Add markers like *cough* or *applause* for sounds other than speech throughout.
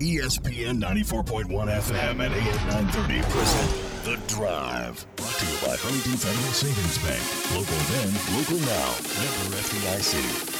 ESPN 94.1 FM at AM 930 present The Drive. Brought to you by Huntington Federal Savings Bank. Local then, local now. Member FDIC.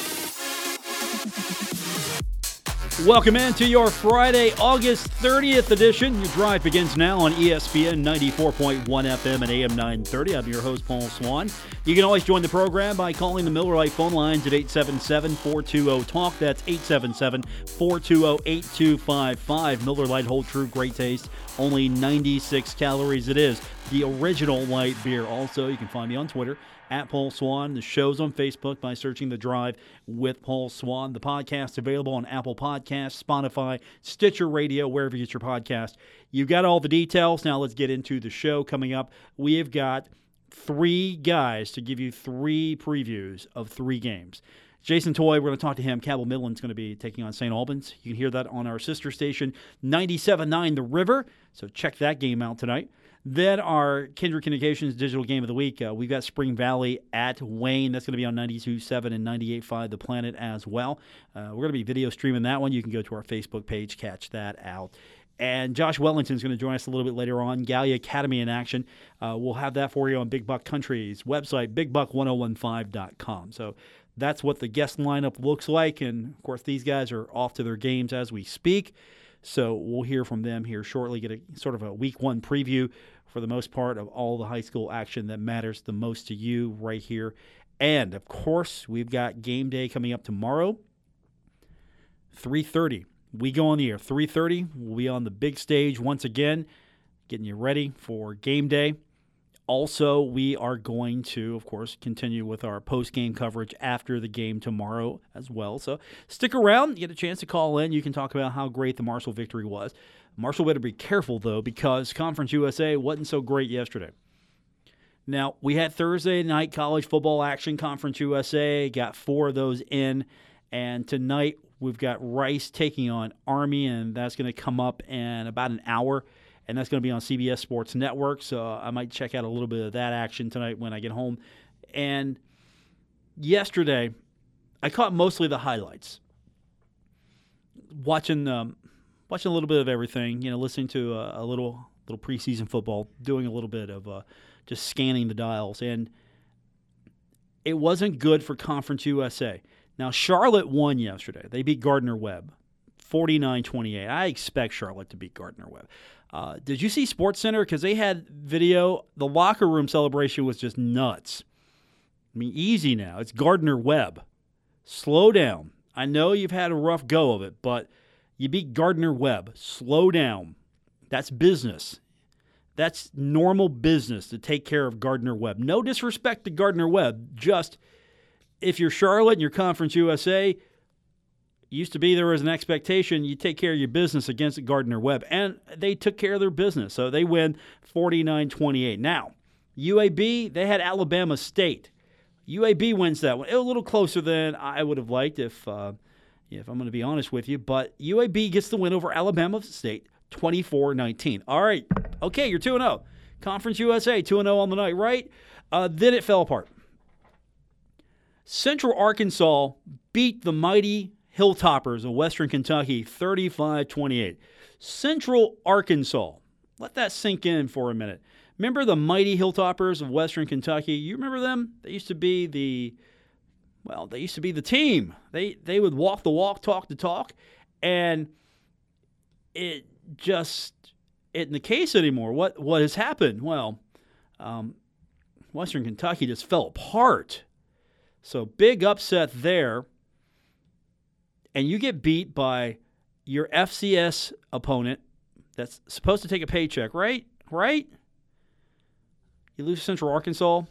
Welcome into your Friday, August 30th edition. Your drive begins now on ESPN 94.1 FM and AM 930. I'm your host, Paul Swann. You can always join the program by calling the Miller Lite phone lines at 877 420 TALK. That's 877 420 8255. Miller Lite Hold True, great taste, only 96 calories. It is the original light beer. Also, you can find me on Twitter at Paul Swann. The show's on Facebook by searching The Drive with Paul Swann. The podcast available on Apple Podcasts, Spotify, Stitcher Radio, wherever you get your podcast. You've got all the details. Now let's get into the show coming up. We have got three guys to give you three previews of three games. Jason Toy, we're going to talk to him. Cabell Midland's going to be taking on St. Albans. You can hear that on our sister station, 97.9 The River. So check that game out tonight. Then our Kindred Communications Digital Game of the Week. Uh, we've got Spring Valley at Wayne. That's going to be on 92.7 and 98.5 The Planet as well. Uh, we're going to be video streaming that one. You can go to our Facebook page, catch that out. And Josh Wellington is going to join us a little bit later on. Gallia Academy in action. Uh, we'll have that for you on Big Buck Country's website, bigbuck1015.com. So that's what the guest lineup looks like. And of course, these guys are off to their games as we speak. So we'll hear from them here shortly, get a sort of a week one preview for the most part of all the high school action that matters the most to you right here. And of course, we've got game day coming up tomorrow. 3:30. We go on the air. 3:30. We'll be on the big stage once again, getting you ready for game day. Also, we are going to, of course, continue with our post game coverage after the game tomorrow as well. So stick around, get a chance to call in. You can talk about how great the Marshall victory was. Marshall better be careful, though, because Conference USA wasn't so great yesterday. Now, we had Thursday night college football action, Conference USA, got four of those in. And tonight, we've got Rice taking on Army, and that's going to come up in about an hour and that's going to be on CBS Sports Network. So I might check out a little bit of that action tonight when I get home. And yesterday, I caught mostly the highlights. Watching, um, watching a little bit of everything. You know, listening to a, a little little preseason football, doing a little bit of uh, just scanning the dials, and it wasn't good for Conference USA. Now Charlotte won yesterday. They beat Gardner Webb. 49-28. I expect Charlotte to beat Gardner Webb. Uh, did you see Sports Center? Because they had video. The locker room celebration was just nuts. I mean, easy now. It's Gardner Webb. Slow down. I know you've had a rough go of it, but you beat Gardner Webb. Slow down. That's business. That's normal business to take care of Gardner Webb. No disrespect to Gardner Webb. Just if you're Charlotte and you're Conference USA, used to be there was an expectation you take care of your business against Gardner Webb, and they took care of their business. So they win 49 28. Now, UAB, they had Alabama State. UAB wins that one. A little closer than I would have liked if, uh, if I'm going to be honest with you, but UAB gets the win over Alabama State 24 19. All right. Okay, you're 2 0. Conference USA 2 0 on the night, right? Uh, then it fell apart. Central Arkansas beat the mighty Hilltoppers of Western Kentucky 35 28. Central Arkansas. Let that sink in for a minute. Remember the mighty Hilltoppers of Western Kentucky? You remember them? They used to be the well, they used to be the team. They they would walk the walk, talk the talk, and it just isn't the case anymore. What what has happened? Well, um, Western Kentucky just fell apart. So big upset there and you get beat by your FCS opponent that's supposed to take a paycheck, right? Right? You lose Central Arkansas.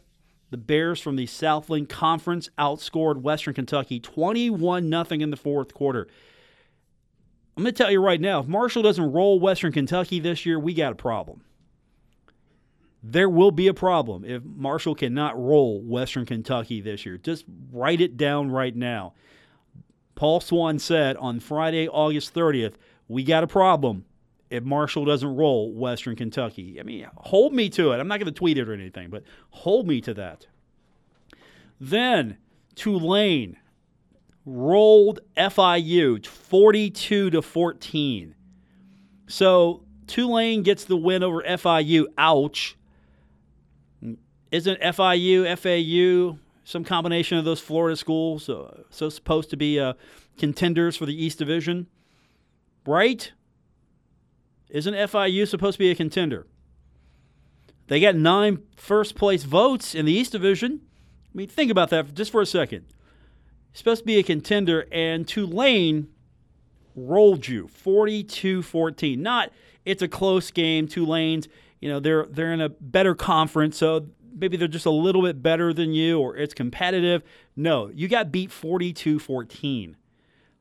The Bears from the Southland Conference outscored Western Kentucky 21 0 in the fourth quarter. I'm going to tell you right now if Marshall doesn't roll Western Kentucky this year, we got a problem. There will be a problem if Marshall cannot roll Western Kentucky this year. Just write it down right now. Paul Swann said on Friday, August 30th, we got a problem if Marshall doesn't roll Western Kentucky. I mean, hold me to it. I'm not going to tweet it or anything, but hold me to that. Then Tulane rolled FIU 42 to 14. So Tulane gets the win over FIU. Ouch. Isn't FIU, FAU, some combination of those Florida schools uh, so supposed to be uh, contenders for the East Division? Right? Isn't FIU supposed to be a contender? They got nine first place votes in the East Division. I mean, think about that just for a second. supposed to be a contender, and Tulane rolled you 42 14. Not it's a close game. Tulane's, you know, they're they're in a better conference, so maybe they're just a little bit better than you or it's competitive. No, you got beat 42 14.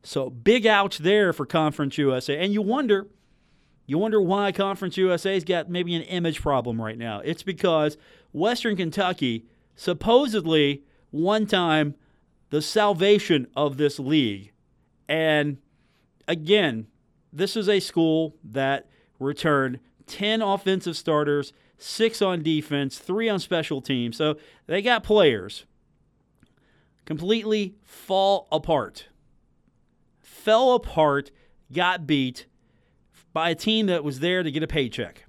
So big ouch there for Conference USA. And you wonder you wonder why Conference USA's got maybe an image problem right now. It's because Western Kentucky supposedly one time the salvation of this league. And again, this is a school that returned 10 offensive starters, 6 on defense, 3 on special teams. So they got players completely fall apart. Fell apart, got beat by a team that was there to get a paycheck.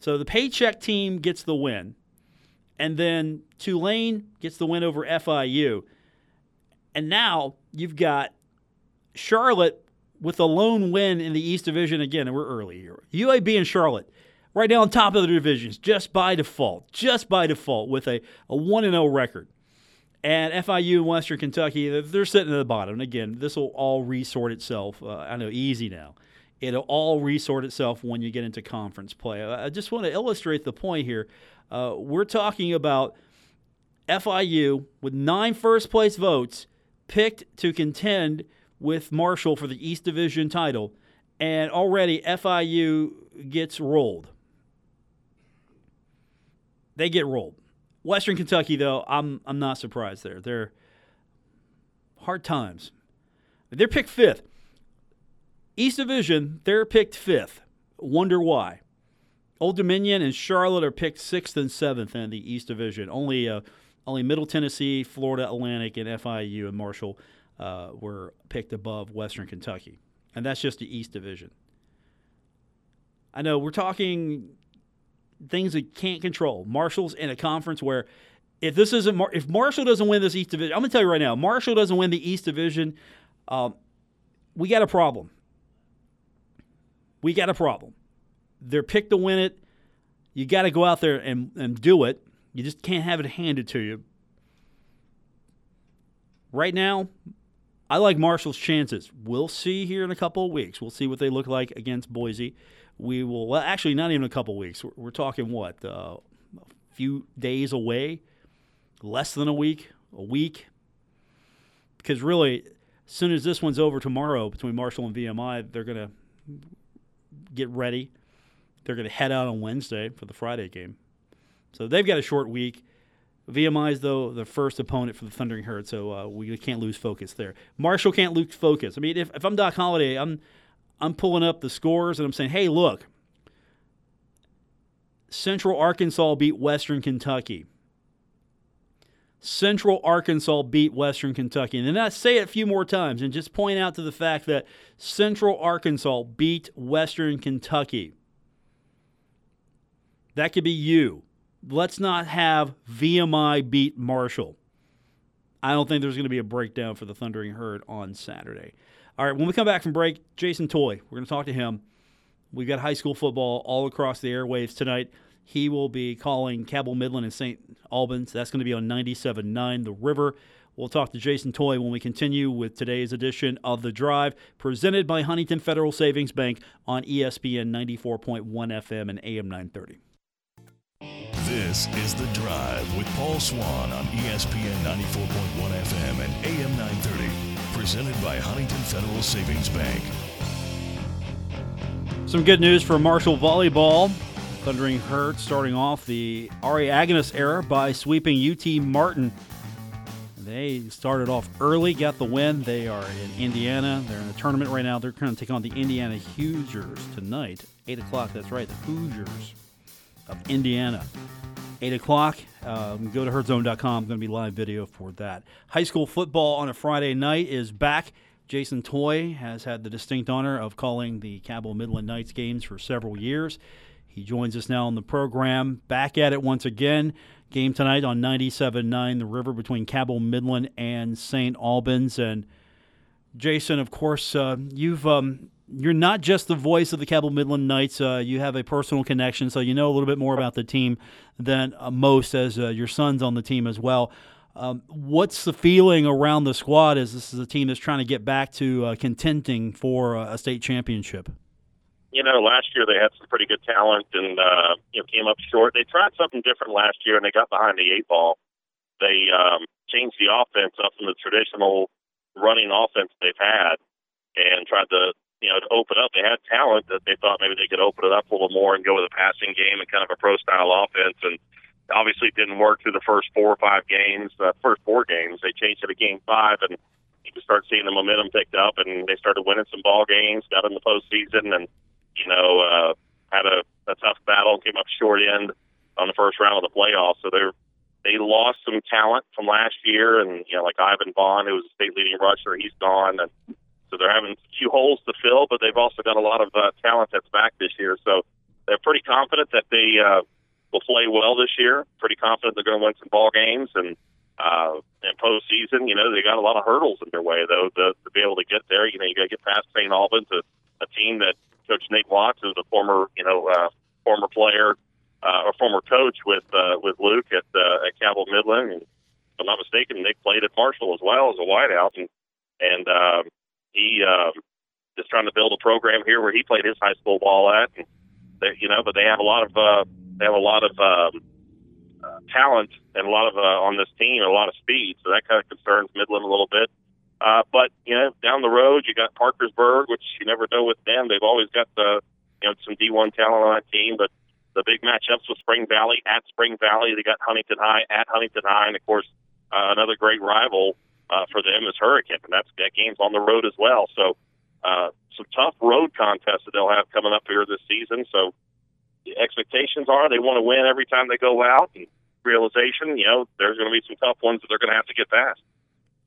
So the paycheck team gets the win. And then Tulane gets the win over FIU. And now you've got Charlotte with a lone win in the East Division again, and we're early here. UAB and Charlotte right now on top of the divisions just by default, just by default with a, a 1 0 record. And FIU and Western Kentucky, they're sitting at the bottom. And again, this will all resort itself. Uh, I know, easy now. It'll all resort itself when you get into conference play. I just want to illustrate the point here. Uh, we're talking about FIU with nine first place votes picked to contend with Marshall for the East Division title, and already FIU gets rolled. They get rolled. Western Kentucky, though, I'm I'm not surprised there. They're hard times. They're picked fifth. East Division, they're picked fifth. Wonder why? Old Dominion and Charlotte are picked sixth and seventh in the East Division. Only uh, only Middle Tennessee, Florida Atlantic, and FIU and Marshall uh, were picked above Western Kentucky, and that's just the East Division. I know we're talking things that can't control. Marshall's in a conference where if this isn't Mar- if Marshall doesn't win this East Division, I'm gonna tell you right now, Marshall doesn't win the East Division, um, we got a problem. We got a problem. They're picked to win it. You got to go out there and, and do it. You just can't have it handed to you. Right now, I like Marshall's chances. We'll see here in a couple of weeks. We'll see what they look like against Boise we will, well, actually, not even a couple of weeks. We're, we're talking what, uh, a few days away, less than a week, a week. Because really, as soon as this one's over tomorrow between Marshall and VMI, they're going to get ready. They're going to head out on Wednesday for the Friday game. So they've got a short week. VMI is, though, the first opponent for the Thundering Herd, so uh, we can't lose focus there. Marshall can't lose focus. I mean, if, if I'm Doc Holliday, I'm I'm pulling up the scores and I'm saying, hey, look, Central Arkansas beat Western Kentucky. Central Arkansas beat Western Kentucky. And then I say it a few more times and just point out to the fact that Central Arkansas beat Western Kentucky. That could be you. Let's not have VMI beat Marshall. I don't think there's going to be a breakdown for the Thundering Herd on Saturday. All right, when we come back from break, Jason Toy, we're going to talk to him. We've got high school football all across the airwaves tonight. He will be calling Cabell Midland and St. Albans. That's going to be on 97.9 The River. We'll talk to Jason Toy when we continue with today's edition of The Drive, presented by Huntington Federal Savings Bank on ESPN 94.1 FM and AM 930. This is The Drive with Paul Swann on ESPN 94.1 FM and AM 930 presented by Huntington Federal Savings Bank. Some good news for Marshall Volleyball. Thundering Herd starting off the Ari Agnes era by sweeping UT Martin. They started off early, got the win. They are in Indiana. They're in the tournament right now. They're going to take on the Indiana Hoosiers tonight. 8 o'clock, that's right, the Hoosiers of Indiana. 8 o'clock. Um, go to herdzone.com. Going to be live video for that. High school football on a Friday night is back. Jason Toy has had the distinct honor of calling the Cabell Midland Knights games for several years. He joins us now on the program. Back at it once again. Game tonight on 97.9 The River between Cabell Midland and St. Albans. And Jason, of course, uh, you've um, you're not just the voice of the Cabell Midland Knights. Uh, you have a personal connection, so you know a little bit more about the team than uh, most, as uh, your son's on the team as well. Um, what's the feeling around the squad as this is a team that's trying to get back to uh, contending for a state championship? You know, last year they had some pretty good talent and uh, you know came up short. They tried something different last year and they got behind the eight ball. They um, changed the offense up from the traditional running offense they've had and tried to you know, to open up. They had talent that they thought maybe they could open it up a little more and go with a passing game and kind of a pro style offense. And obviously it didn't work through the first four or five games, uh, first four games. They changed it to game five and you could start seeing the momentum picked up and they started winning some ball games, got in the postseason and, you know, uh, had a, a tough battle, came up short end on the first round of the playoffs. So they're, they lost some talent from last year, and you know, like Ivan Vaughn, who was a state leading rusher, he's gone, and so they're having a few holes to fill, but they've also got a lot of uh, talent that's back this year. So they're pretty confident that they uh, will play well this year. Pretty confident they're going to win some ball games and uh, in postseason. You know they got a lot of hurdles in their way though to, to be able to get there. You know you got to get past St. Albans, a, a team that Coach Nate Watts is a former you know uh, former player uh, or former coach with uh, with Luke at uh, at Cabell Midland. And if I'm not mistaken, Nick played at Marshall as well as a wideout and and um, he um, is trying to build a program here where he played his high school ball at, and they, you know, but they have a lot of uh, they have a lot of um, uh, talent and a lot of uh, on this team, and a lot of speed. So that kind of concerns Midland a little bit. Uh, but you know, down the road, you got Parkersburg, which you never know with them. They've always got the you know some D1 talent on that team, but the big matchups with Spring Valley at Spring Valley. They got Huntington High at Huntington High, and of course uh, another great rival uh, for them is Hurricane, and that's that game's on the road as well. So uh, some tough road contests that they'll have coming up here this season. So the expectations are they want to win every time they go out, and realization, you know, there's going to be some tough ones that they're going to have to get past.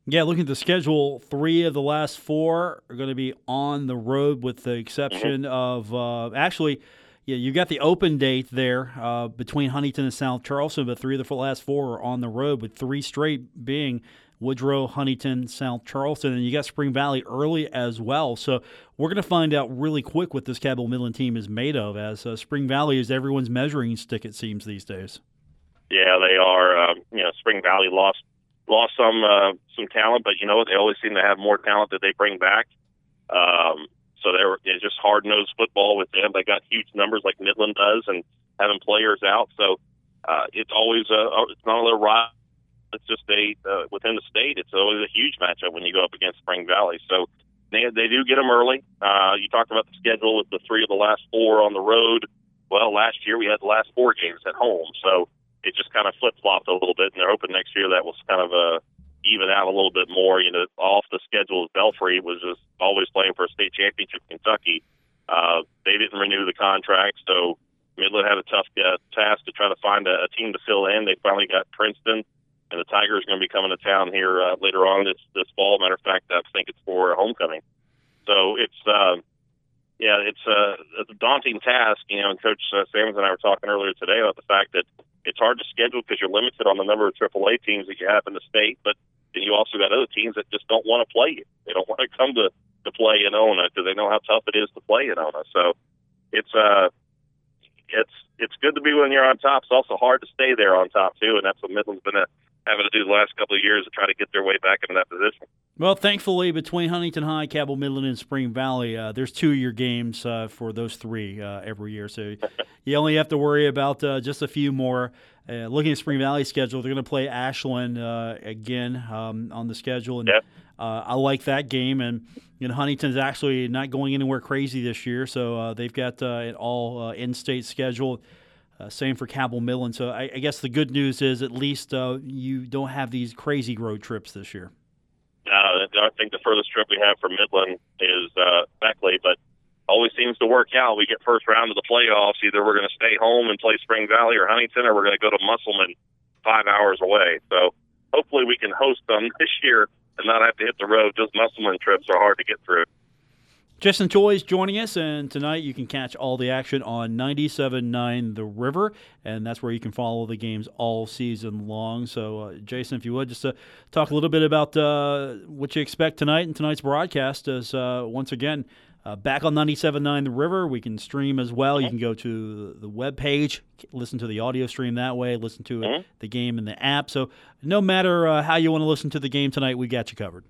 Yeah, looking at the schedule, three of the last four are going to be on the road, with the exception mm-hmm. of uh, actually. Yeah, you got the open date there uh, between Huntington and South Charleston, but three of the last four are on the road, with three straight being Woodrow, Huntington, South Charleston, and you got Spring Valley early as well. So we're going to find out really quick what this Cabell Midland team is made of, as uh, Spring Valley is everyone's measuring stick, it seems, these days. Yeah, they are. Um, you know, Spring Valley lost lost some uh, some talent, but you know they always seem to have more talent that they bring back. Um, so they're it's just hard nosed football with them. They got huge numbers like Midland does, and having players out. So uh, it's always a it's not a little rival it's just a uh, within the state. It's always a huge matchup when you go up against Spring Valley. So they they do get them early. Uh, you talked about the schedule with the three of the last four on the road. Well, last year we had the last four games at home, so it just kind of flip flopped a little bit, and they're hoping next year that will kind of uh, even out a little bit more. You know, off the schedule, Belfry was just always playing for a state championship. Kentucky, uh, they didn't renew the contract, so Midland had a tough uh, task to try to find a, a team to fill in. They finally got Princeton and the Tigers are going to be coming to town here uh, later on this this fall. Matter of fact, I think it's for homecoming. So it's uh, yeah, it's, uh, it's a daunting task, you know. And Coach uh, Salmons and I were talking earlier today about the fact that it's hard to schedule because you're limited on the number of AAA teams that you have in the state, but then you also got other teams that just don't want to play you. They don't want to come to to play in Ona because they know how tough it is to play in Ona. So it's uh it's it's good to be when you're on top. It's also hard to stay there on top too, and that's what Midland's been a having to do the last couple of years to try to get their way back into that position. Well, thankfully, between Huntington High, Cabell Midland, and Spring Valley, uh, there's two year games uh, for those three uh, every year. So *laughs* you only have to worry about uh, just a few more. Uh, looking at Spring Valley's schedule, they're going to play Ashland uh, again um, on the schedule, and. I like that game. And you know, Huntington's actually not going anywhere crazy this year, so they've got an all in-state schedule. Uh, same for Cabell Midland. So I, I, guess the good news is at least uh, you don't have these crazy road trips this year. Uh, I think the furthest trip we have from Midland is uh, Beckley, but always seems to work out. We get first round of the playoffs. Either we're going to stay home and play Spring Valley or Huntington, or we're going to go to Musselman, five hours away. So hopefully we can host them *laughs* this year and not have to hit the road. Those Musselman trips are hard to get through. Jason Toy's joining us, and tonight you can catch all the action on 97.9 The River, and that's where you can follow the games all season long. So, uh, Jason, if you would, just to talk a little bit about uh, what you expect tonight and tonight's broadcast is, uh, once again, uh, back on 97.9 The River. We can stream as well. You can go to the web page, listen to the audio stream that way, listen to Mhm. the game in the app. So, no matter uh, how you want to listen to the game tonight, we got you covered.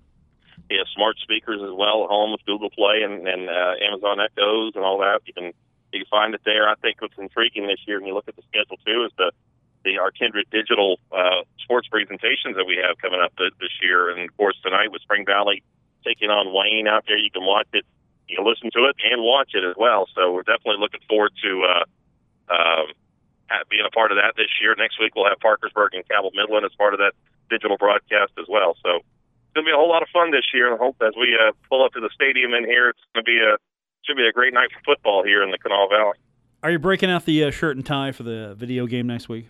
He has smart speakers as well at home with Google Play and, and uh, Amazon Echoes and all that. You can you can find it there. I think what's intriguing this year, when you look at the schedule too, is the the our Kindred digital uh, sports presentations that we have coming up th- this year. And of course, tonight with Spring Valley taking on Wayne out there, you can watch it, you can listen to it, and watch it as well. So we're definitely looking forward to uh, um, being a part of that this year. Next week we'll have Parkersburg and Cabell Midland as part of that digital broadcast as well. So going to be a whole lot of fun this year. I hope as we uh, pull up to the stadium in here, it's going to be a should be a great night for football here in the Kanawha Valley. Are you breaking out the uh, shirt and tie for the video game next week?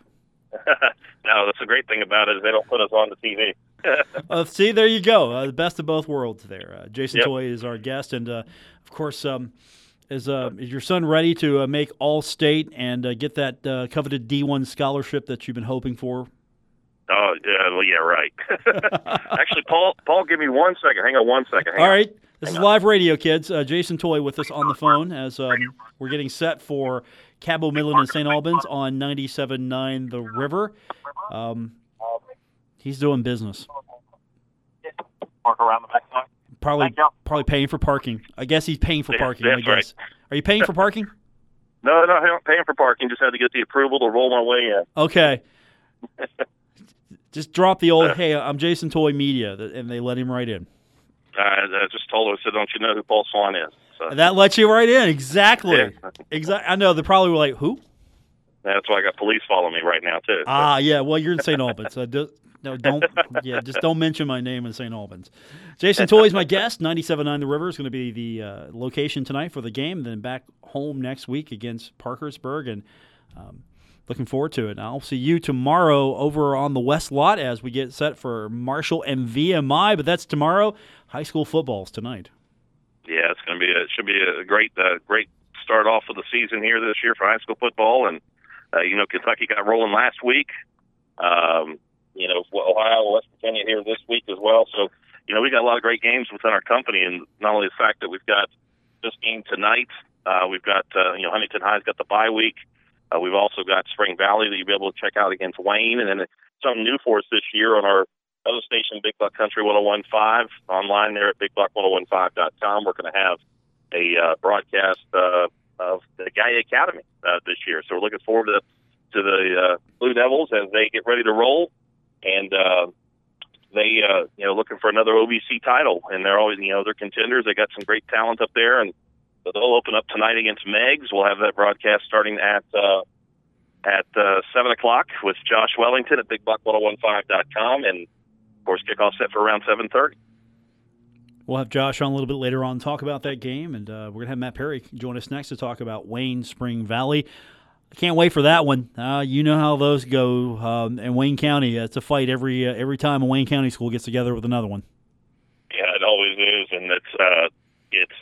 *laughs* no, that's the great thing about it is they don't put us on the TV. *laughs* Uh, see, there you go. Uh, the best of both worlds there. Uh, Jason Yep. Toy is our guest. And, uh, of course, um, is, uh, is your son ready to uh, make all state and uh, get that uh, coveted D1 scholarship that you've been hoping for? Oh, yeah, well, yeah, right. *laughs* Actually, Paul, Paul, give me one second. Hang on one second. Hang All on. right. This is live radio, kids. Uh, Jason Toy with us on the phone as um, we're getting set for Cabell Midland and St. Albans on 97.9 The River. Um, he's doing business. Mark around the back. Probably, probably paying for parking. I guess he's paying for Yeah, parking. I that's right. guess. Are you paying for parking? *laughs* No, no, I don't paying for parking. Just had to get the approval to roll my way in. Okay. *laughs* Just drop the old, *laughs* hey, I'm Jason Toy Media, and they let him right in. I, I just told her, I said, don't you know who Paul Swann is? So And that lets you right in. Exactly. Yeah. *laughs* Exactly. I know. They probably were like, who? that's why I got police following me right now, too. So, Ah, yeah. Well, you're in St. Albans. So do, no, don't. Yeah, just don't mention my name in St. Albans. Jason Toy is my guest. 97.9 The River is going to be the uh, location tonight for the game. Then back home next week against Parkersburg, and um, looking forward to it. and I'll see you tomorrow over on the West Lot as we get set for Marshall and VMI. But that's tomorrow. High school football's tonight. yeah, it's going to be a, it should be a great uh, great start off of the season here this year for high school football, and uh, you know Kentucky got rolling last week. Um, you know Ohio, West Virginia here this week as well. So you know we got a lot of great games within our company, and not only the fact that we've got this game tonight, uh, we've got uh, you know Huntington High's got the bye week. Uh, we've also got Spring Valley that you'll be able to check out against Wayne, and then something new for us this year on our other station, Big Buck Country 1015, online there at bigbuck1015.com. We're going to have a uh, broadcast uh, of the Gallia Academy uh, this year. So we're looking forward to to the uh, Blue Devils as they get ready to roll, and uh, they uh, you know looking for another OVC title, and they're always you know they're contenders. They got some great talent up there, and so they'll open up tonight against Meigs. We'll have that broadcast starting at. Uh, at uh, 7 o'clock with Josh Wellington at BigBuck1015.com. And, of course, kickoff set for around 7.30. We'll have Josh on a little bit later on to talk about that game, and uh, we're going to have Matt Perry join us next to talk about Wayne Spring Valley. I can't wait for that one. Uh, you know how those go um, in Wayne County. It's a fight every uh, every time a Wayne County school gets together with another one. Yeah, it always is, and it's uh, it's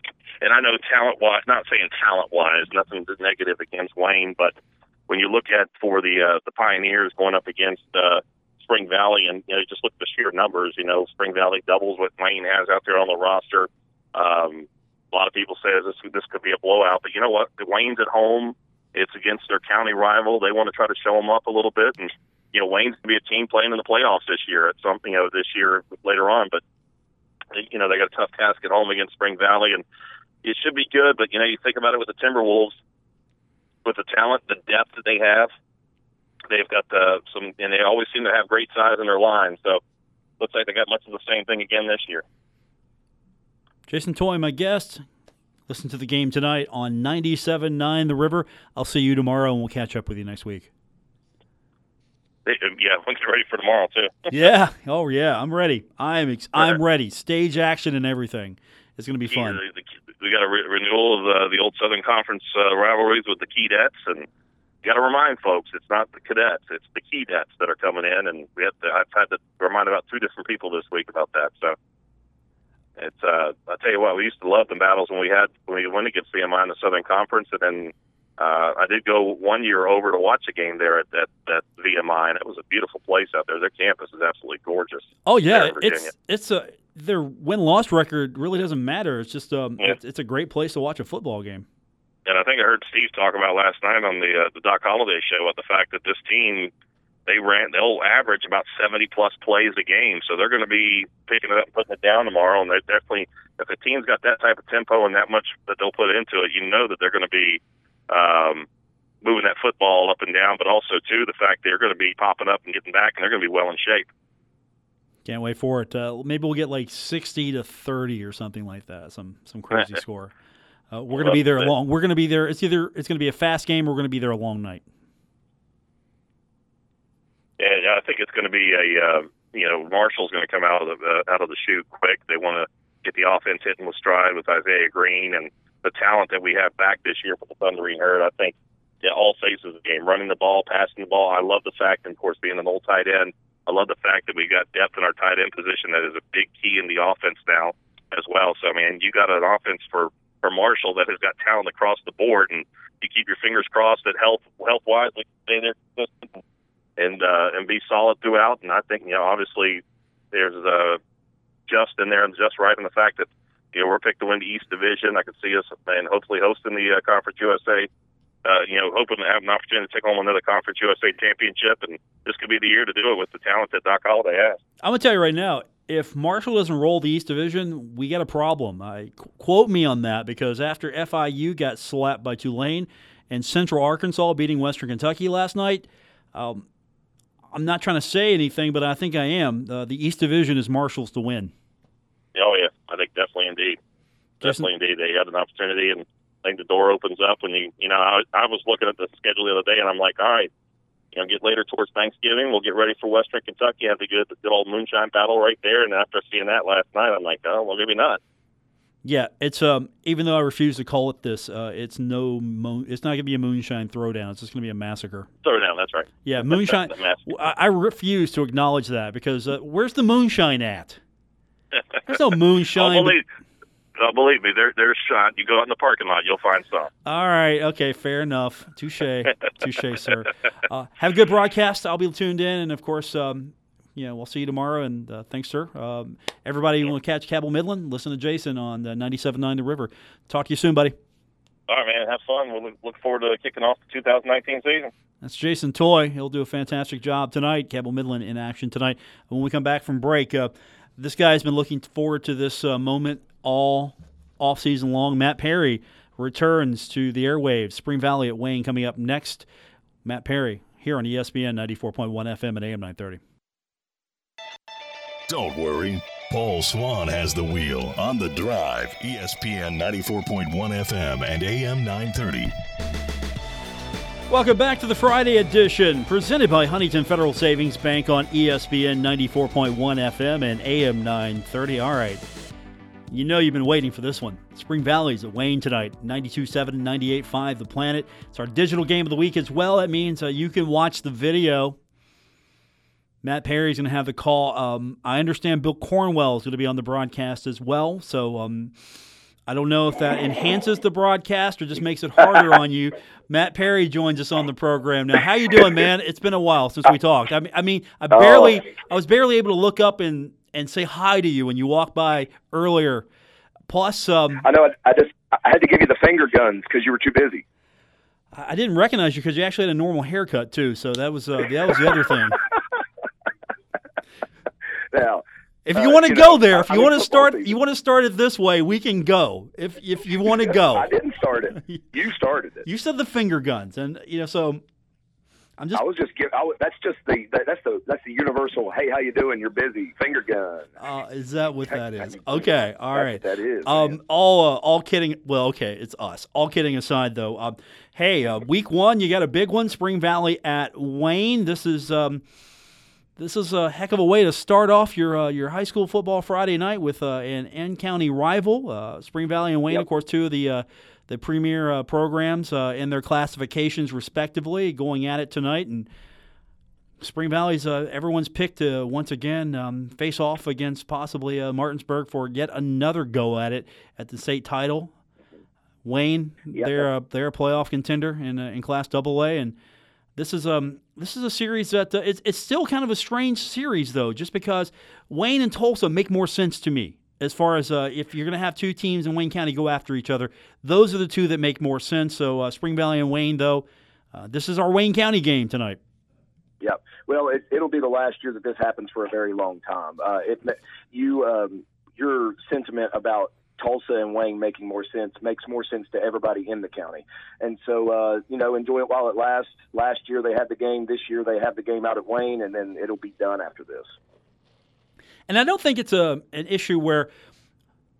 and I know talent wise, not saying talent wise, nothing negative against Wayne, but when you look at for the uh, the Pioneers going up against uh, Spring Valley, and you know, just look at the sheer numbers. You know, Spring Valley doubles what Wayne has out there on the roster. Um, a lot of people say this this could be a blowout, but you know what? Wayne's at home. It's against their county rival. They want to try to show them up a little bit, and you know, Wayne's gonna be a team playing in the playoffs this year. It's something you know this year later on, but you know they got a tough task at home against Spring Valley, and it should be good. But you know, you think about it with the Timberwolves, with the talent, the depth that they have, they've got uh, some, and they always seem to have great size in their line. So looks like they got much of the same thing again this year. Jason Toy, my guest. Listen to the game tonight on 97.9 The River. I'll see you tomorrow, and we'll catch up with you next week. Yeah, we'll get ready for tomorrow too. *laughs* yeah. Oh, yeah. I'm ready. I'm ex- I'm ready. Stage action and everything. It's going to be fun. The- the- we got a re- renewal of the, the old Southern Conference uh, rivalries with the Keydets, and got to remind folks it's not the cadets, it's the Keydets that are coming in, and we have to, I've had to remind about two different people this week about that. So it's uh, I tell you what, we used to love the battles when we had when we went against VMI in the Southern Conference, and then uh, I did go one year over to watch a game there at that at VMI, and it was a beautiful place out there. Their campus is absolutely gorgeous. Oh yeah, it's it's a their win loss record really doesn't matter. It's just um, yeah. it's, it's a great place to watch a football game. And I think I heard Steve talk about last night on the uh, the Doc Holliday show about the fact that this team they ran they'll average about 70 plus plays a game, so they're going to be picking it up, and putting it down tomorrow, and they definitely if a team's got that type of tempo and that much that they'll put into it, you know that they're going to be um, moving that football up and down, but also too the fact they're going to be popping up and getting back, and they're going to be well in shape. Can't wait for it. Uh, maybe we'll get like 60 to 30 or something like that. Some some crazy *laughs* score. Uh, we're going to be there long. We're going to be there. It's either it's going to be a fast game or we're going to be there a long night. Yeah, I think it's going to be a uh, you know Marshall's going to come out of the uh, out of the chute quick. They want to get the offense hitting with stride with Isaiah Green and the talent that we have back this year for the Thundering Herd. I think yeah, all phases of the game, running the ball, passing the ball. I love the fact, and of course, being an old tight end, I love the fact that we got depth in our tight end position. That is a big key in the offense now as well. So, I mean, you got an offense for for Marshall that has got talent across the board, and you keep your fingers crossed that health health wise, like stay there and uh, and be solid throughout. And I think you know, obviously, there's uh, just in there and just right in the fact that you know we're picked to win the East Division. I could see us and hopefully hosting the uh, Conference USA. Uh, you know, hoping to have an opportunity to take home another Conference USA championship, and this could be the year to do it with the talent that Doc Holliday has. I'm gonna tell you right now, if Marshall doesn't roll the East Division, we got a problem. I quote me on that because after FIU got slapped by Tulane and Central Arkansas beating Western Kentucky last night, um, I'm not trying to say anything, but I think I am. Uh, the East Division is Marshall's to win. Oh yeah, I think definitely indeed, definitely indeed they had an opportunity, and I think the door opens up when you you know I, I was looking at the schedule the other day, and I'm like, all right, you know, get later towards Thanksgiving. We'll get ready for Western Kentucky. Have the good, the good old moonshine battle right there. And after seeing that last night, I'm like, oh, well, maybe not. Yeah, it's um. Even though I refuse to call it this, uh, it's no. Mo- it's not going to be a moonshine throwdown. It's just going to be a massacre. Throwdown. That's right. Yeah, moonshine. I, I, refuse to acknowledge that because uh, where's the moonshine at? There's no moonshine. *laughs* oh, believe, oh, believe me, there, there's shot. You go out in the parking lot, you'll find some. All right. Okay. Fair enough. Touche. Touche, sir. Uh, have a good broadcast. I'll be tuned in, and of course, um, you know, we'll see you tomorrow. And uh, thanks, sir. Um, everybody want to catch Cabell Midland, listen to Jason on uh, 97.9 The River. Talk to you soon, buddy. All right, man. Have fun. We'll look forward to kicking off the 2019 season. That's Jason Toy. He'll do a fantastic job tonight. Cabell Midland in action tonight. When we come back from break, uh, this guy's been looking forward to this uh, moment all off season long. Matt Perry returns to the airwaves. Spring Valley at Wayne coming up next. Matt Perry here on ESPN 94.1 FM and AM 930. Don't worry. Paul Swann has the wheel on the drive. ESPN 94.1 FM and AM 930. Welcome back to the Friday edition, presented by Huntington Federal Savings Bank on ESPN 94.1 FM and AM 930. All right. You know you've been waiting for this one. Spring Valley's at Wayne tonight, 92.7 and 98.5 The Planet. It's our digital game of the week as well. That means uh, you can watch the video Matt Perry's going to have the call. Um, I understand Bill Cornwell is going to be on the broadcast as well. So um, I don't know if that enhances the broadcast or just makes it harder on you. Matt Perry joins us on the program now. How you doing, man? It's been a while since we talked. I mean, I mean, I barely, I was barely able to look up and and say hi to you when you walk by earlier. Plus, um, I know I, I just I had to give you the finger guns because you were too busy. I didn't recognize you because you actually had a normal haircut too. So that was uh, that was the other thing. *laughs* now. If you uh, want to go know, there, if you want to start, season. you want to start it this way, we can go. If if you want to *laughs* go, I didn't start it. *laughs* You started it. You said the finger guns, and you know, so I'm just. I was just giving. that's just the that's the that's the universal. Hey, how you doing? You're busy. Finger gun. Uh, is that what that is? Okay, all right. That is. Um, all uh, all kidding. Well, okay, it's us. All kidding aside, though. Um, hey, uh, week one, you got a big one. Spring Valley at Wayne. This is um this is a heck of a way to start off your uh, your high school football Friday night with uh, an N County rival, uh, Spring Valley and Wayne, Yep. of course, two of the uh, the premier uh, programs uh, in their classifications respectively, going at it tonight. And Spring Valley's uh, everyone's picked to once again um, face off against possibly uh, Martinsburg for yet another go at it at the state title. Wayne, Yep. they're a, they're a playoff contender in uh, in Class Double A, and this is um this is a series that uh, it's it's still kind of a strange series though, just because Wayne and Tolsia make more sense to me as far as uh, if you're going to have two teams in Wayne County go after each other. Those are the two that make more sense. So uh, Spring Valley and Wayne, though, uh, this is our Wayne County game tonight. Yep. Well, it, it'll be the last year that this happens for a very long time. Uh, it, you, um, your sentiment about Tolsia and Wayne making more sense makes more sense to everybody in the county. And so, uh, you know, enjoy it while it lasts. Last year they had the game. This year they have the game out at Wayne, and then it'll be done after this. And I don't think it's a an issue where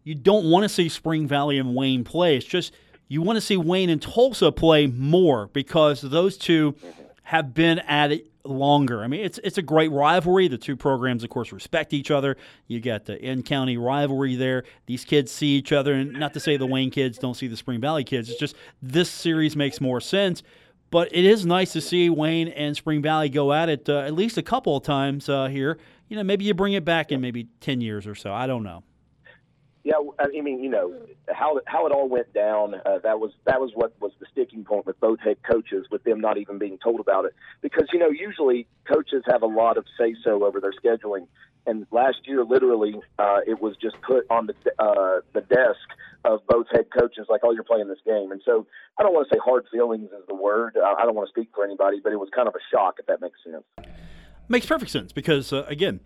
you don't want to see Spring Valley and Wayne play. It's just you want to see Wayne and Tolsia play more because those two have been at it longer. I mean, it's it's a great rivalry. The two programs, of course, respect each other. You got the in county rivalry there. These kids see each other, and not to say the Wayne kids don't see the Spring Valley kids. It's just this series makes more sense. But it is nice to see Wayne and Spring Valley go at it uh, at least a couple of times uh, here. You know, maybe you bring it back in maybe ten years or so. I don't know. Yeah, I mean, you know how how it all went down. Uh, that was that was what was the sticking point with both head coaches, with them not even being told about it. Because you know, usually coaches have a lot of say so over their scheduling. And last year, literally, uh, it was just put on the uh, the desk of both head coaches, like, "Oh, you're playing this game." And so, I don't want to say hard feelings is the word. I don't want to speak for anybody, but it was kind of a shock, if that makes sense. Makes perfect sense because uh, again,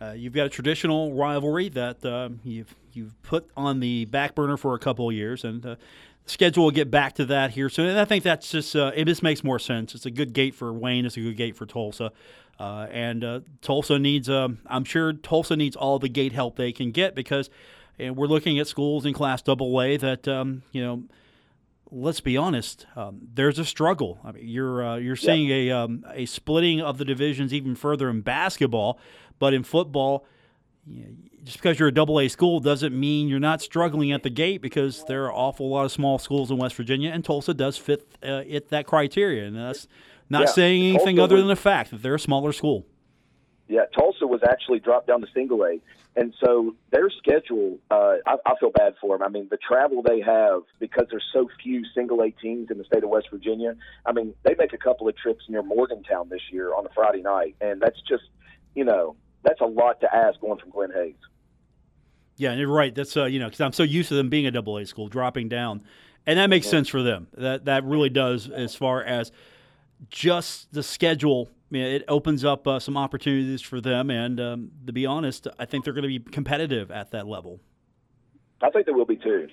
uh, you've got a traditional rivalry that um, you've you've put on the back burner for a couple of years, and uh, the schedule will get back to that here soon. And I think that's just uh, it. Just makes more sense. It's a good gate for Wayne. It's a good gate for Tolsia, uh, and uh, Tolsia needs. Um, I'm sure Tolsia needs all the gate help they can get because, and we're looking at schools in Class Double A that um, you know let's be honest, um, there's a struggle. I mean, you're uh, you're seeing a um, a splitting of the divisions even further in basketball, but in football, you know, just because you're a double A school doesn't mean you're not struggling at the gate because there are an awful lot of small schools in West Virginia, and Tolsia does fit uh, it that criteria, and that's not Yeah, saying anything Tolsia other was- than the fact that they're a smaller school. Yeah, Tolsia was actually dropped down to single A, and so their schedule, uh, I, I feel bad for them. I mean, the travel they have because there's so few single A teams in the state of West Virginia. I mean, they make a couple of trips near Morgantown this year on a Friday night, and that's just, you know, that's a lot to ask going from Glenhayes. Yeah, and you're right. That's uh, you know, because I'm so used to them being a double A school, dropping down, and that makes sense for them. That that really does, as far as just the schedule. Mean, it opens up uh, some opportunities for them, and um, to be honest, I think they're going to be competitive at that level. I think they will be too.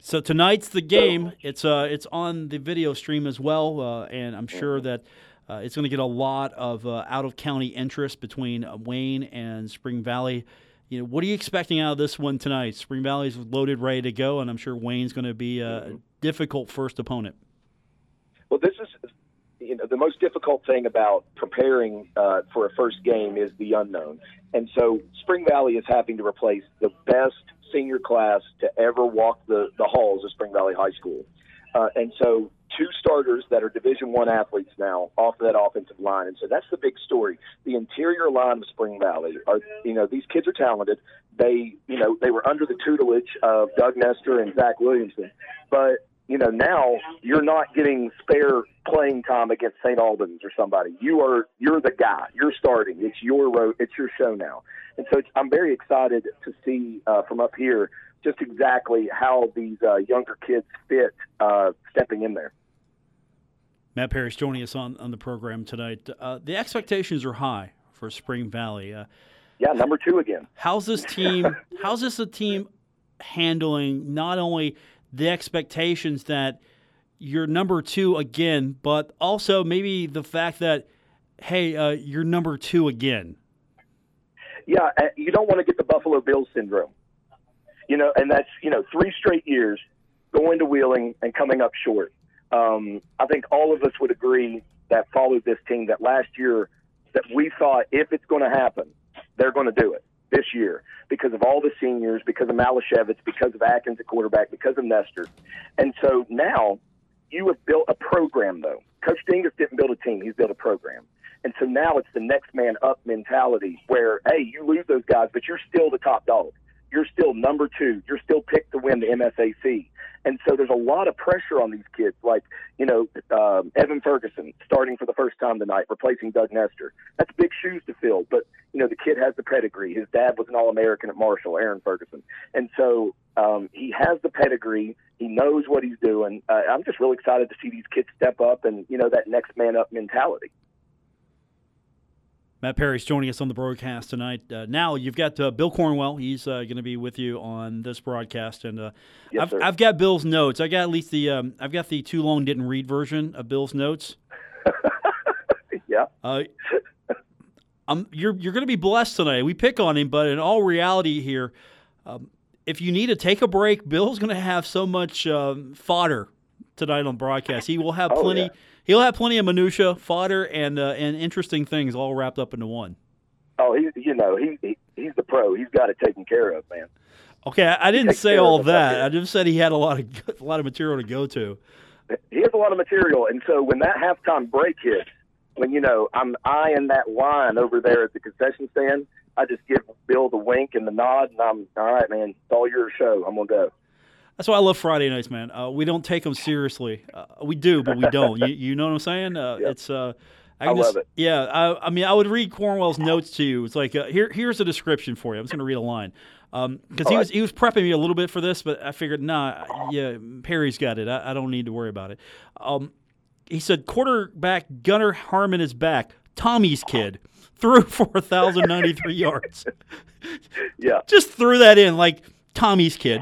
So tonight's the game. It's uh, it's on the video stream as well, uh, and I'm sure that uh, it's going to get a lot of uh, out of county interest between uh, Wayne and Spring Valley. You know, what are you expecting out of this one tonight? Spring Valley's loaded, ready to go, and I'm sure Wayne's going to be a difficult first opponent. Well, this is you the most difficult thing about preparing uh, for a first game is the unknown, and so Spring Valley is having to replace the best senior class to ever walk the the halls of Spring Valley High School, uh, and so two starters that are Division One athletes now off of that offensive line, and so that's the big story. The interior line of Spring Valley are you know these kids are talented. They you know they were under the tutelage of Doug Nester and Zach Williamson, but you know, now you're not getting spare playing time against St. Albans or somebody. You are you're the guy. You're starting. It's your road. It's your show now. And so it's, I'm very excited to see uh, from up here just exactly how these uh, younger kids fit uh, stepping in there. Matt Parrish joining us on, on the program tonight. Uh, the expectations are high for Spring Valley. Uh, Yeah, number two again. how's this team? *laughs* how's this a team handling not only the expectations that you're number two again, but also maybe the fact that hey, uh, you're number two again. Yeah, uh, you don't want to get the Buffalo Bills syndrome. You know, and that's you know three straight years going to Wheeling and coming up short. Um, I think all of us would agree that followed this team that last year that we thought if it's going to happen, they're going to do it this year because of all the seniors, because of Malashevitz, because of Atkins at quarterback, because of Nester. And so now you have built a program, though. Coach Dingess didn't build a team, he's built a program. And so now it's the next man up mentality where, hey, you lose those guys, but you're still the top dog. You're still number two. You're still picked to win the MSAC. And so there's a lot of pressure on these kids, like, you know, um, Evan Ferguson starting for the first time tonight, replacing Doug Nester. That's big shoes to fill. But, you know, the kid has the pedigree. His dad was an All American at Marshall, Aaron Ferguson. And so um, he has the pedigree. He knows what he's doing. Uh, I'm just really excited to see these kids step up and, you know, that next man up mentality. Matt Perry's joining us on the broadcast tonight. Uh, now you've got uh, Bill Cornwell. He's uh, going to be with you on this broadcast, and uh, Yes, I've. I've got Bill's notes. I got at least the um, I've got the too long didn't read version of Bill's notes. *laughs* yeah. Uh, um, you're you're going to be blessed tonight. We pick on him, but in all reality here, um, if you need to take a break, Bill's going to have so much um, fodder tonight on broadcast. He will have Oh, plenty. yeah. He'll have plenty of minutia, fodder, and uh, and interesting things all wrapped up into one. Oh, he, you know, he, he he's the pro. He's got it taken care of, man. Okay, I, I didn't say all that. I just said he had a lot of *laughs* a lot of material to go to. He has a lot of material, and so when that halftime break hits, when you know I'm eyeing that line over there at the concession stand, I just give Bill the wink and the nod, and I'm all right, man. It's all your show. I'm gonna go. That's why I love Friday nights, man. Uh, we don't take them seriously. Uh, we do, but we don't. you, you know what I'm saying? Uh, *laughs* Yep. It's. Uh, I can love just- it. Yeah, I, I mean, I would read Cornwell's notes to you. It's like uh, here, here's a description for you. I'm just going to read a line because he All was he was prepping me a little bit for this, but I figured, nah, yeah, Perry's got it. I, I don't need to worry about it. Um, he said quarterback Gunnar Harmon is back. Tommy's kid threw *laughs* for 1,093 yards. *laughs* Yeah, Just threw that in like Tommy's kid.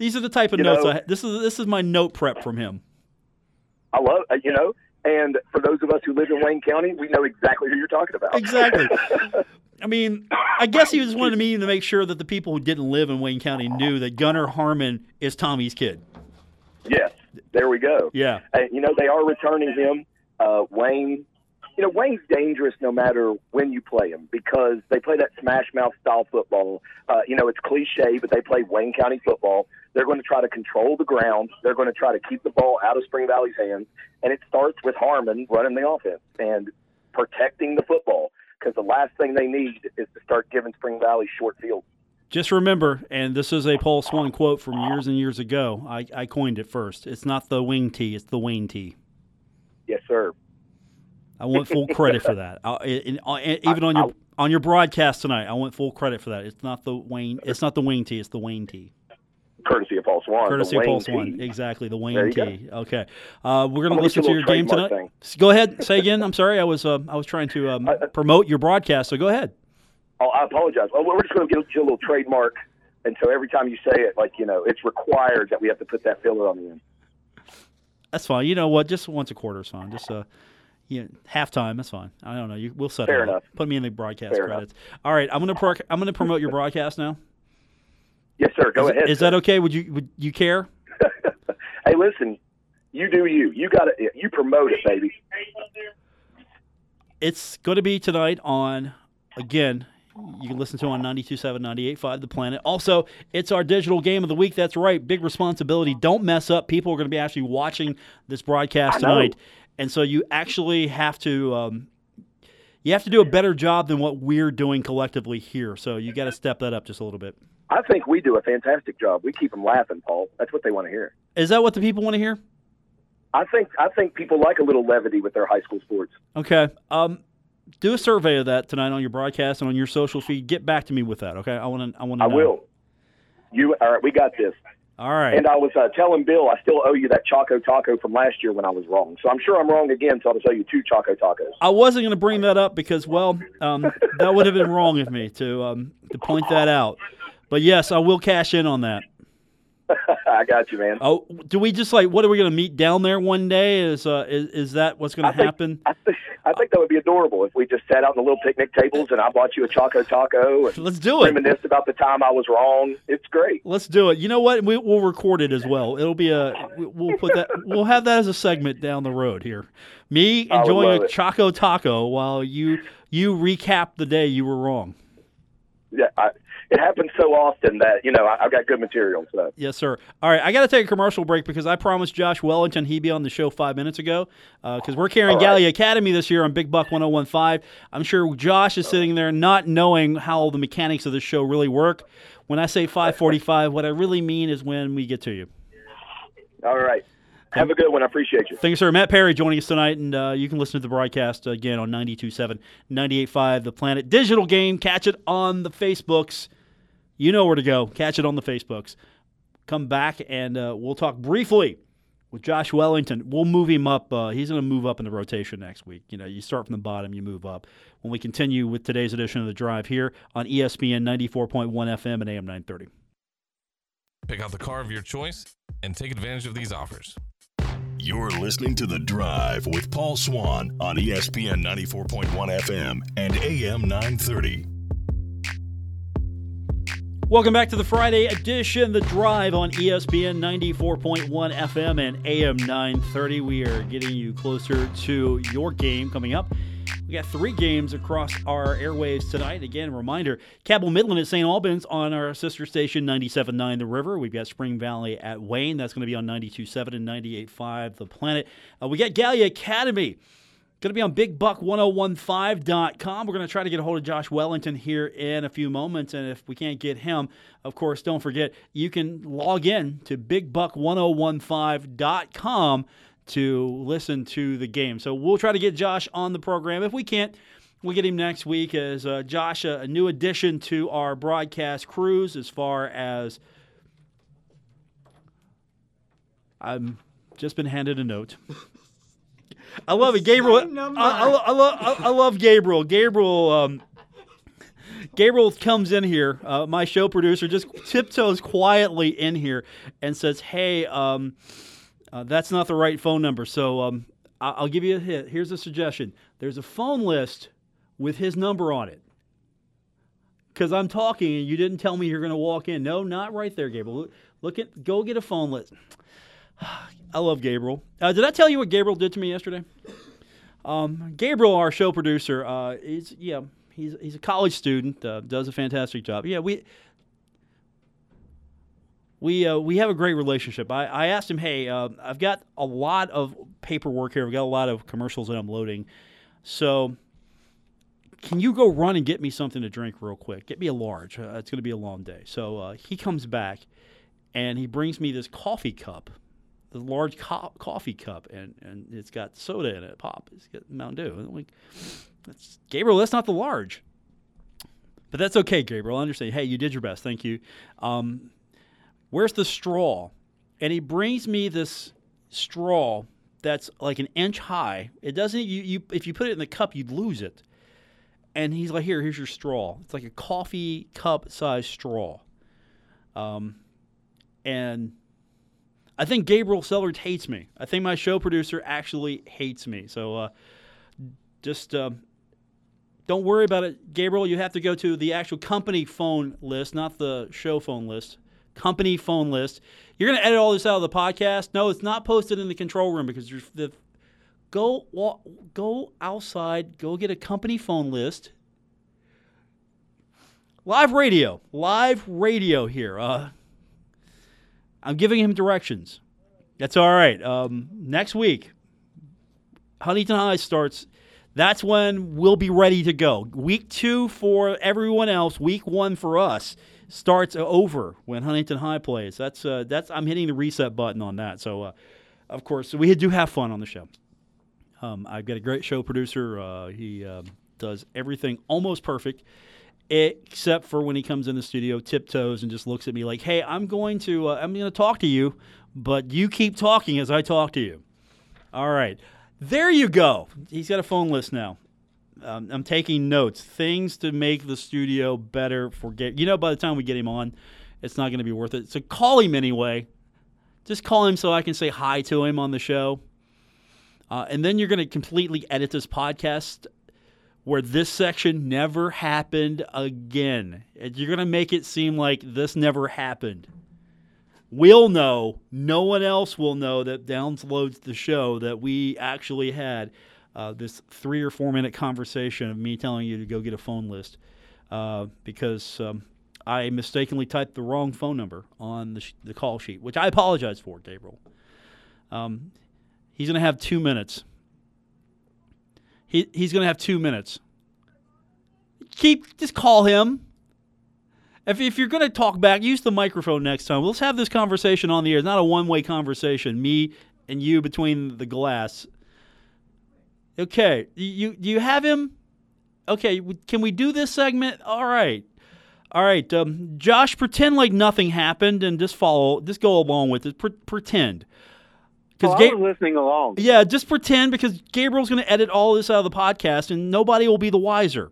These are the type of You notes. know- I, this is this is my note prep from him. I love uh, you know. And for those of us who live in Wayne County, we know exactly who you're talking about. Exactly. *laughs* I mean, I guess he just wanted me to make sure that the people who didn't live in Wayne County knew that Gunnar Harmon is Tommy's kid. yes, there we go. Yeah. Uh, you know, they are returning him. Uh, Wayne, you know, Wayne's dangerous no matter when you play him because they play that smash mouth style football. Uh, you know, it's cliche, but they play Wayne County football. They're going to try to control the ground. They're going to try to keep the ball out of Spring Valley's hands. And it starts with Harmon running the offense and protecting the football because the last thing they need is to start giving Spring Valley short fields. Just remember, and this is a Paul Swann quote from years and years ago. I, I coined it first. It's not the wing tee, it's the Wayne tee. Yes, sir. I want full credit for that. I, in- uh, even on your on your broadcast tonight, I want full credit for that. It's not the Wayne. It's not the wing tee. It's the Wayne tee. Courtesy of Paul Swann. Courtesy of Paul Wayne Swann. T. Exactly, the Wayne tee. Okay, uh, we're gonna gonna listen to your game tonight. thing. Go ahead. Say again. I'm sorry. I was uh, I was trying to um, promote your broadcast. So go ahead. Oh, I apologize. Oh, we're just going to give you a little trademark, and so every time you say it, like you know, it's required that we have to put that filler on the end. That's fine. You know what? Just once a quarter fine. Just uh, know, halftime. That's fine. I don't know. You, we'll set Fair it enough. Put me in the broadcast Fair enough. credits. All right. I'm gonna pro- I'm gonna promote your broadcast now. Yes, sir. Go is, ahead. Is sir. that okay? Would you would you care? *laughs* Hey, listen, you do you. You got to You promote it, baby. It's going to be tonight on, again, you can listen to it on 92.7, 98.5 The Planet. Also, it's our digital game of the week. That's right. Big responsibility. Don't mess up. People are going to be actually watching this broadcast tonight. And so you actually have to. Um, you have to do a better job than what we're doing collectively here. So you got to step that up just a little bit. I think we do a fantastic job. We keep them laughing, Paul. That's what they want to hear. Is that what the people want to hear? I think I think people like a little levity with their high school sports. Okay. Um, do a survey of that tonight on your broadcast and on your social feed. Get back to me with that. Okay. I want to. I want to. I will. You all right? We got this. All right. And I was uh, telling Bill I still owe you that Choco Taco from last year when I was wrong. So I'm sure I'm wrong again. So I'll just owe you two Choco Tacos. I wasn't going to bring that up because, well, um, that would have been wrong of me to um, to point that out. But yes, I will cash in on that. *laughs* I got you, man. Oh, do we just like what are we going to meet down there one day? Is uh is, is that what's going to happen? I think, I think that would be adorable if we just sat out on the little picnic tables and I bought you a Choco Taco and *laughs* Let's do it. reminisced about the time I was wrong. It's great. Let's do it. You know what? We, we'll record it as well. It'll be a. we- We'll put that. We'll have that as a segment down the road here. Me enjoying a it. Choco Taco while you you recap the day you were wrong. Yeah, I, it happens so often that you know I, I've got good material. So Yes, sir. All right, I got to take a commercial break because I promised Josh Wellington he'd be on the show five minutes ago because we're carrying right. Gallia Academy this year on Big Buck 1015. I'm sure Josh is sitting there not knowing how the mechanics of the show really work. When I say 545, what I really mean is when we get to you. all right, have a good one. I appreciate you. Thank you, sir. Matt Perry joining us tonight, and uh, you can listen to the broadcast again on 92.7, 98.5, The Planet Digital Game. Catch it on the Facebooks. You know where to go. Catch it on the Facebooks. Come back, and uh, we'll talk briefly with Josh Wellington. We'll move him up. Uh, he's going to move up in the rotation next week. You know, you start from the bottom, you move up. When we continue with today's edition of The Drive here on ESPN 94.1 FM and AM 930. Pick out the car of your choice and take advantage of these offers. You're listening to The Drive with Paul Swann on ESPN 94.1 FM and AM 930. Welcome back to the Friday edition, The Drive on ESPN 94.1 FM and AM 930. We are getting you closer to your game coming up. We got three games across our airwaves tonight. Again, a reminder Cabell Midland at St. Albans on our sister station 97.9 The River. We've got Spring Valley at Wayne. That's going to be on 92.7 and 98.5 The Planet. Uh, we got Gallia Academy. Going to be on bigbuck1015.com. We're going to try to get a hold of Josh Wellington here in a few moments. And if we can't get him, of course, don't forget you can log in to bigbuck1015.com to listen to the game. So we'll try to get Josh on the program. If we can't, we'll get him next week as uh, Josh, a, new addition to our broadcast crews as far as I'm just been handed a note. *laughs* I love it, Gabriel. I, I, I, lo- I, love Gabriel. Gabriel. Um, Gabriel comes in here. Uh, my show producer just tiptoes quietly in here and says, "Hey, um, uh, that's not the right phone number. So um, I'll give you a hit. Here's a suggestion. There's a phone list with his number on it. Because I'm talking and you didn't tell me you're going to walk in. No, not right there, Gabriel. Look, look at. Go get a phone list. I love Gabriel. Uh, did I tell you what Gabriel did to me yesterday? Um, Gabriel, our show producer, uh, is yeah, he's he's a college student, uh, does a fantastic job. Yeah, we we uh, we have a great relationship. I, I asked him, hey, uh, I've got a lot of paperwork here. I've got a lot of commercials that I'm loading, so can you go run and get me something to drink real quick? Get me a large. Uh, it's going to be a long day. So uh, he comes back, and he brings me this coffee cup, the large co- coffee cup, and, and it's got soda in it, pop. It's got Mountain Dew. Like, that's, Gabriel, that's not the large. But that's okay, Gabriel. I understand. Hey, you did your best. Thank you. Um, where's the straw? And he brings me this straw that's like an inch high. It doesn't. You, you if you put it in the cup, you'd lose it. And he's like, "Here, here's your straw. It's like a coffee cup size straw." Um, and I think Gabriel Sellers hates me. I think my show producer actually hates me. So uh, just uh, don't worry about it, Gabriel. You have to go to the actual company phone list, not the show phone list. Company phone list. You're going to edit all this out of the podcast. No, it's not posted in the control room because there's the go wa- go outside. Go get a company phone list. Live radio, live radio here. Uh, I'm giving him directions. That's all right. Um, next week, Huntington High starts. That's when we'll be ready to go. Week two for everyone else. Week one for us starts over when Huntington High plays. That's uh, that's I'm hitting the reset button on that. So, uh, of course, we do have fun on the show. Um, I've got a great show producer. Uh, he uh, does everything almost perfect, except for when he comes in the studio, tiptoes and just looks at me like, "Hey, I'm going to uh, I'm going to talk to you, but you keep talking as I talk to you." All right, there you go. He's got a phone list now. Um, I'm taking notes, things to make the studio better for. You know, by the time we get him on, it's not going to be worth it. So call him anyway. Just call him so I can say hi to him on the show. Uh, and then you're going to completely edit this podcast where this section never happened again. You're going to make it seem like this never happened. We'll know. No one else will know that downloads the show that we actually had uh, this three or four minute conversation of me telling you to go get a phone list uh, because um, I mistakenly typed the wrong phone number on the, sh- the call sheet, which I apologize for, Gabriel. Um, he's going to have two minutes. He, he's going to have two minutes. Keep just call him. If, if you're going to talk back, use the microphone next time. Let's have this conversation on the air. It's not a one way conversation. Me and you between the glass. Okay, you do you have him? Okay, can we do this segment? All right, all right. Um, Josh, pretend like nothing happened and just follow. Just go along with it. Pre- pretend. Well, I was listening along. Yeah, just pretend because Gabriel's going to edit all this out of the podcast and nobody will be the wiser.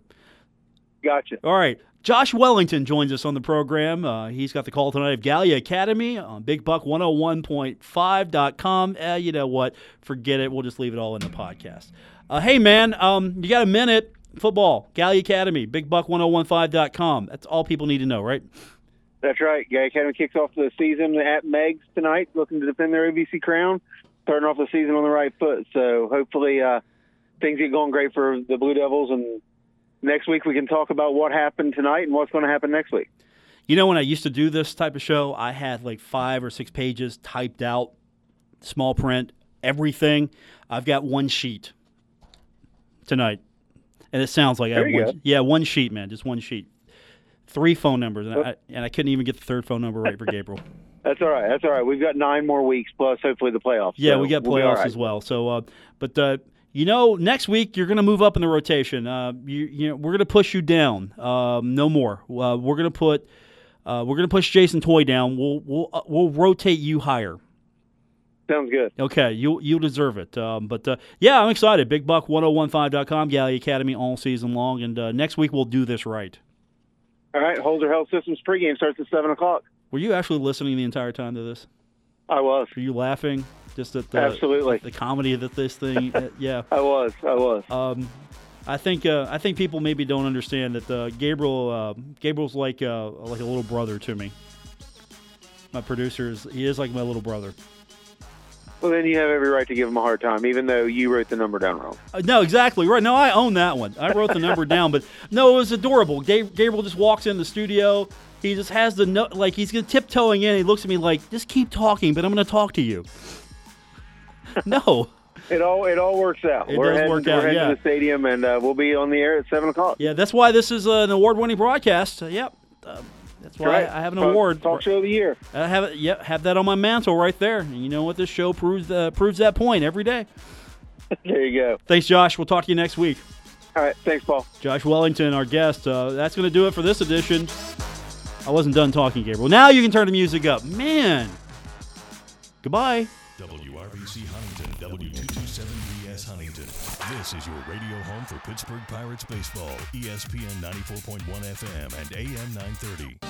Gotcha. All right. Josh Wellington joins us on the program. Uh, he's got the call tonight of Gallia Academy on Big Buck 101.5.com. Uh, you know what? Forget it. We'll just leave it all in the podcast. Uh, hey, man, um, you got a minute? Football, Gallia Academy, Big Buck 101.5.com. That's all people need to know, right? That's right. Gallia Academy kicks off the season at Meigs tonight, looking to defend their OVC crown, starting off the season on the right foot. So hopefully uh, things get going great for the Blue Devils and next week we can talk about what happened tonight and what's going to happen next week. You know, when I used to do this type of show, I had like five or six pages typed out, small print, everything. I've got one sheet tonight, and it sounds like I have one. Yeah, one sheet, man, just one sheet. Three phone numbers, and I, and I couldn't even get the third phone number right for Gabriel. That's all right. That's all right. We've got nine more weeks plus hopefully the playoffs. Yeah, So we got we'll playoffs right. as well. So, uh, but uh, you know, next week you're going to move up in the rotation. Uh, you, you know, we're going to push you down. Um, no more. Uh, we're going to put. Uh, we're going to push Jason Toy down. We'll we'll uh, we'll rotate you higher. Sounds good. Okay, you you deserve it. Um, but uh, yeah, I'm excited. Big Buck 1015.com, Gallia Academy all season long, and uh, next week we'll do this right. All right. Holzer Health Systems pregame starts at seven o'clock. Were you actually listening the entire time to this? I was. Were you laughing just at the Absolutely. the comedy that this thing? *laughs* uh, yeah. I was. I was. Um, I think uh, I think people maybe don't understand that uh, Gabriel uh, Gabriel's like uh, like a little brother to me. My producer is he is like my little brother. Well, then you have every right to give him a hard time, even though you wrote the number down wrong. Uh, no, exactly right. No, I own that one. I wrote the number *laughs* down, but no, it was adorable. Ga- Gabriel just walks in the studio. He just has the no, like he's gonna tiptoeing in. He looks at me like, "Just keep talking, but I'm going to talk to you." *laughs* no, It all it all works out. It we're does heading, work we're out, heading yeah. to the stadium, and uh, we'll be on the air at seven o'clock. yeah, that's why this is uh, an award-winning broadcast. Uh, yep, uh, that's why right. I have an Talk- award. Talk show of the year. I have it. Yep, have that on my mantle right there. And you know what? This show proves uh, proves that point every day. *laughs* There you go. Thanks, Josh. We'll talk to you next week. All right. Thanks, Paul. Josh Wellington, our guest. Uh, that's going to do it for this edition. I wasn't done talking, Gabriel. Now you can turn the music up. Man. Goodbye. WRVC Huntington, W227BS Huntington. This is your radio home for Pittsburgh Pirates baseball, ESPN 94.1 FM and AM 930.